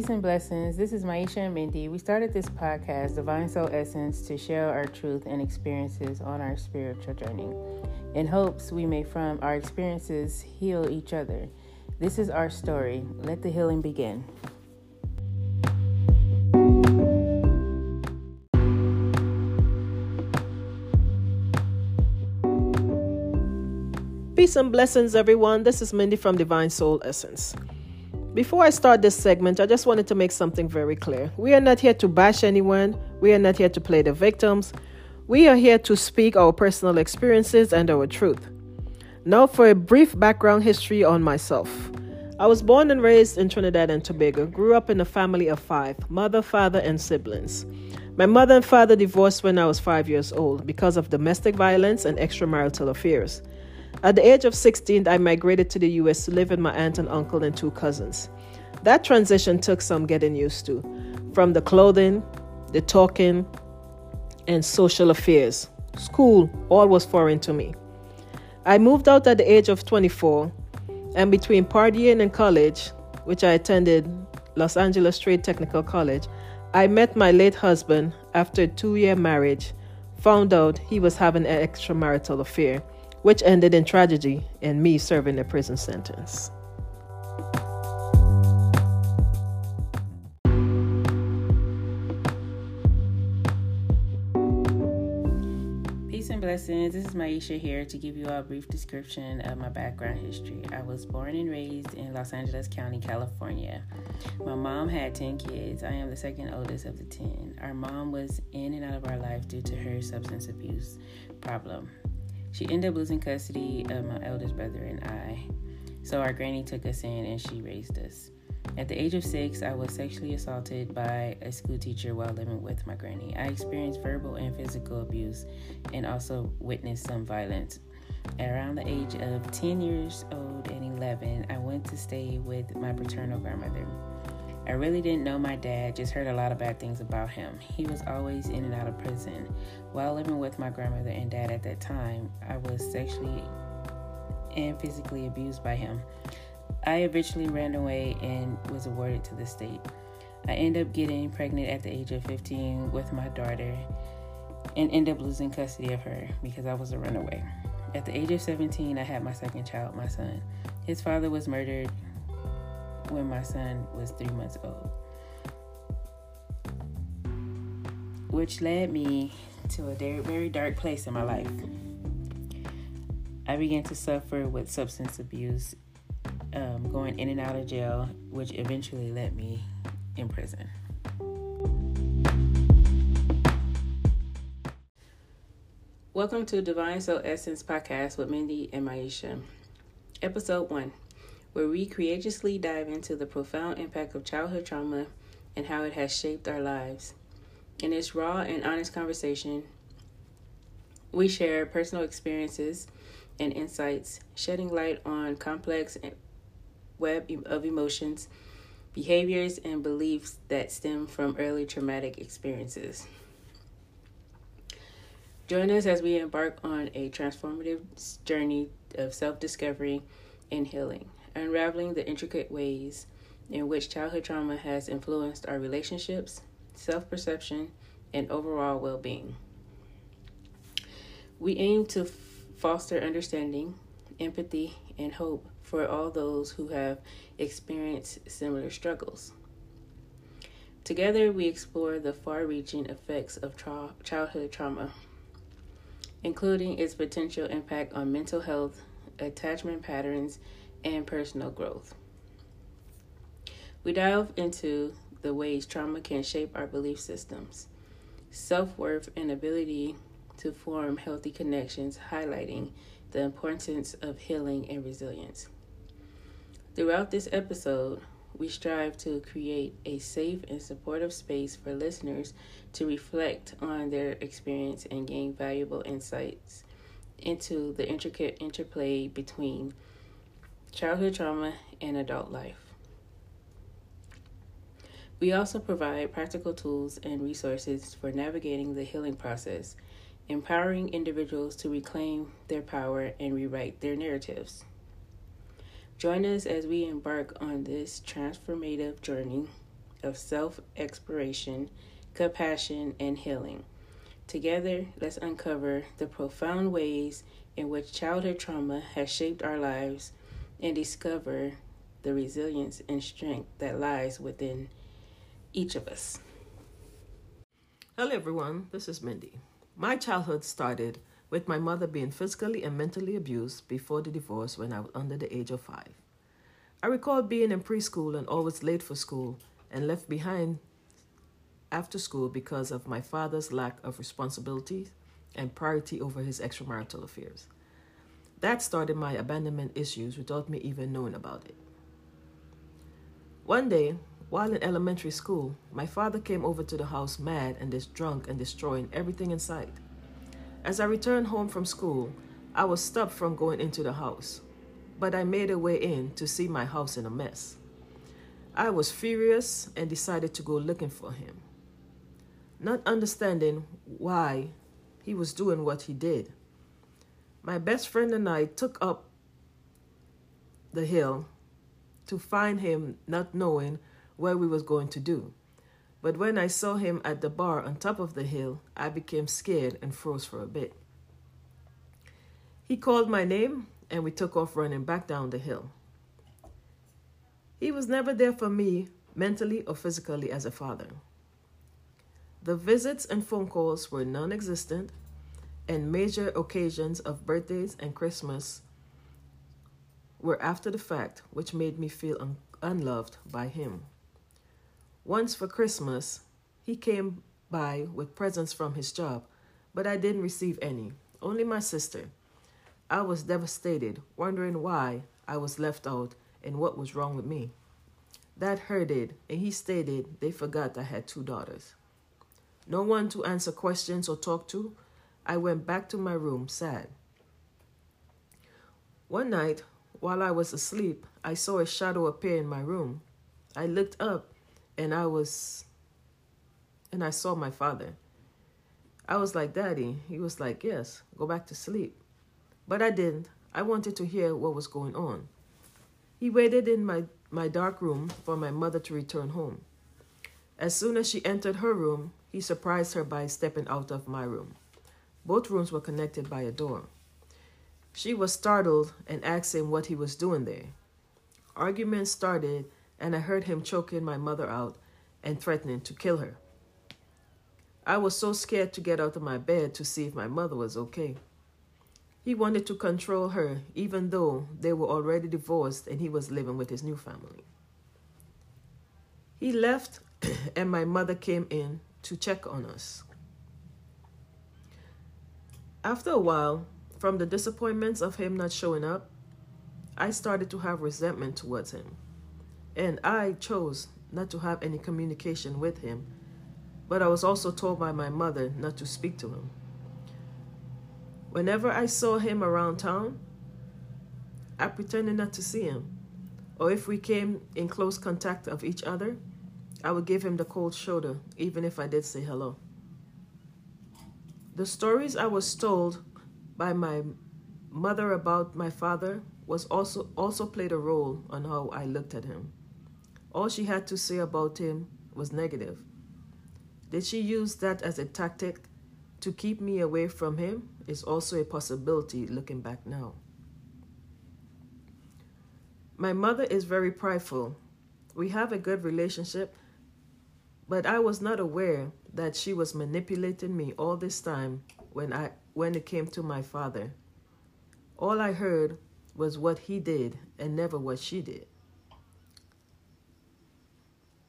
Peace and blessings. This is Maisha and Mindy. We started this podcast, Divine Soul Essence, to share our truth and experiences on our spiritual journey in hopes we may, from our experiences, heal each other. This is our story. Let the healing begin. Peace and blessings, everyone. This is Mindy from Divine Soul Essence. Before I start this segment, I just wanted to make something very clear. We are not here to bash anyone, we are not here to play the victims. We are here to speak our personal experiences and our truth. Now, for a brief background history on myself. I was born and raised in Trinidad and Tobago, grew up in a family of five mother, father, and siblings. My mother and father divorced when I was five years old because of domestic violence and extramarital affairs. At the age of 16, I migrated to the US to live with my aunt and uncle and two cousins. That transition took some getting used to, from the clothing, the talking, and social affairs. School, all was foreign to me. I moved out at the age of 24, and between partying and college, which I attended Los Angeles Trade Technical College, I met my late husband after a two year marriage, found out he was having an extramarital affair which ended in tragedy and me serving a prison sentence. Peace and blessings. This is Maisha here to give you a brief description of my background history. I was born and raised in Los Angeles County, California. My mom had 10 kids. I am the second oldest of the 10. Our mom was in and out of our life due to her substance abuse problem. She ended up losing custody of my eldest brother and I. So our granny took us in and she raised us. At the age of six, I was sexually assaulted by a school teacher while living with my granny. I experienced verbal and physical abuse and also witnessed some violence. At around the age of 10 years old and 11, I went to stay with my paternal grandmother. I really didn't know my dad, just heard a lot of bad things about him. He was always in and out of prison. While living with my grandmother and dad at that time, I was sexually and physically abused by him. I eventually ran away and was awarded to the state. I ended up getting pregnant at the age of 15 with my daughter and ended up losing custody of her because I was a runaway. At the age of 17, I had my second child, my son. His father was murdered when my son was three months old, which led me to a very, dark place in my life. I began to suffer with substance abuse, um, going in and out of jail, which eventually led me in prison. Welcome to Divine Soul Essence podcast with Mindy and Maisha. Episode 1 where we courageously dive into the profound impact of childhood trauma and how it has shaped our lives. In this raw and honest conversation, we share personal experiences and insights, shedding light on complex web of emotions, behaviors, and beliefs that stem from early traumatic experiences. Join us as we embark on a transformative journey of self discovery and healing unraveling the intricate ways in which childhood trauma has influenced our relationships, self perception, and overall well being. We aim to f- foster understanding, empathy, and hope for all those who have experienced similar struggles. Together, we explore the far reaching effects of tra- childhood trauma, including its potential impact on mental health, attachment patterns, and personal growth. We dive into the ways trauma can shape our belief systems, self worth, and ability to form healthy connections, highlighting the importance of healing and resilience. Throughout this episode, we strive to create a safe and supportive space for listeners to reflect on their experience and gain valuable insights into the intricate interplay between childhood trauma, and adult life. We also provide practical tools and resources for navigating the healing process, empowering individuals to reclaim their power and rewrite their narratives. Join us as we embark on this transformative journey of self exploration, compassion, and healing. Together, let's uncover the profound ways in which childhood trauma has shaped our lives and discover the resilience and strength that lies within each of us. Hello, everyone. This is Mindy. My childhood started with my mother being physically and mentally abused before the divorce when I was under the age of five. I recall being in preschool and always late for school and left behind after school because of my father's lack of responsibilities and priority over his extramarital affairs. That started my abandonment issues without me even knowing about it. One day, while in elementary school, my father came over to the house mad and dis- drunk and destroying everything in sight. As I returned home from school, I was stopped from going into the house, but I made a way in to see my house in a mess. I was furious and decided to go looking for him. Not understanding why he was doing what he did, my best friend and I took up the hill to find him, not knowing where we was going to do. But when I saw him at the bar on top of the hill, I became scared and froze for a bit. He called my name and we took off running back down the hill. He was never there for me, mentally or physically, as a father. The visits and phone calls were non existent, and major occasions of birthdays and Christmas were after the fact, which made me feel un- unloved by him. Once for Christmas, he came by with presents from his job, but I didn't receive any, only my sister. I was devastated, wondering why I was left out and what was wrong with me. That hurted, and he stated they forgot I had two daughters. No one to answer questions or talk to. I went back to my room sad. One night, while I was asleep, I saw a shadow appear in my room. I looked up and I was and I saw my father. I was like, Daddy. He was like, Yes, go back to sleep. But I didn't. I wanted to hear what was going on. He waited in my, my dark room for my mother to return home. As soon as she entered her room, he surprised her by stepping out of my room. Both rooms were connected by a door. She was startled and asked him what he was doing there. Arguments started, and I heard him choking my mother out and threatening to kill her. I was so scared to get out of my bed to see if my mother was okay. He wanted to control her, even though they were already divorced and he was living with his new family. He left, and my mother came in to check on us. After a while, from the disappointments of him not showing up, I started to have resentment towards him. And I chose not to have any communication with him, but I was also told by my mother not to speak to him. Whenever I saw him around town, I pretended not to see him. Or if we came in close contact of each other, I would give him the cold shoulder, even if I did say hello. The stories I was told by my mother about my father was also also played a role on how I looked at him. All she had to say about him was negative. Did she use that as a tactic to keep me away from him is also a possibility looking back now. My mother is very prideful. We have a good relationship, but I was not aware that she was manipulating me all this time when I when it came to my father. All I heard was what he did and never what she did.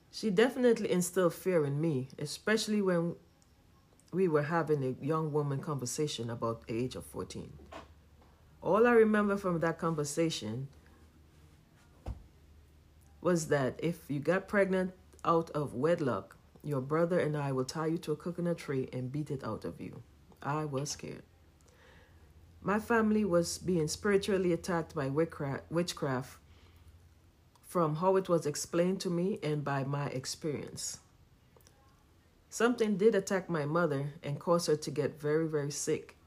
She definitely instilled fear in me, especially when we were having a young woman conversation about the age of 14. All I remember from that conversation was that if you got pregnant out of wedlock, your brother and I will tie you to a coconut tree and beat it out of you. I was scared. My family was being spiritually attacked by witchcraft from how it was explained to me and by my experience. Something did attack my mother and cause her to get very, very sick.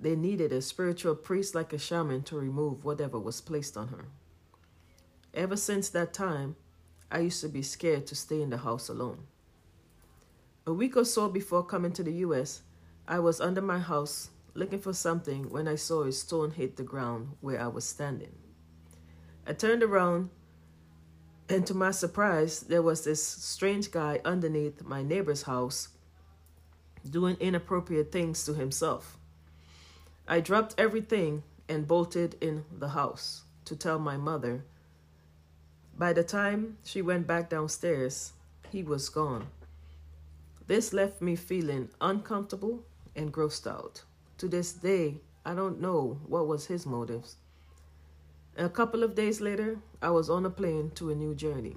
They needed a spiritual priest like a shaman to remove whatever was placed on her. Ever since that time, I used to be scared to stay in the house alone. A week or so before coming to the US, I was under my house looking for something when I saw a stone hit the ground where I was standing. I turned around, and to my surprise, there was this strange guy underneath my neighbor's house doing inappropriate things to himself. I dropped everything and bolted in the house to tell my mother. By the time she went back downstairs, he was gone. This left me feeling uncomfortable and grossed out. To this day, I don't know what was his motives. A couple of days later, I was on a plane to a new journey.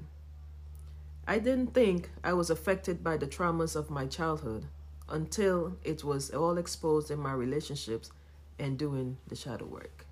I didn't think I was affected by the traumas of my childhood until it was all exposed in my relationships and doing the shadow work.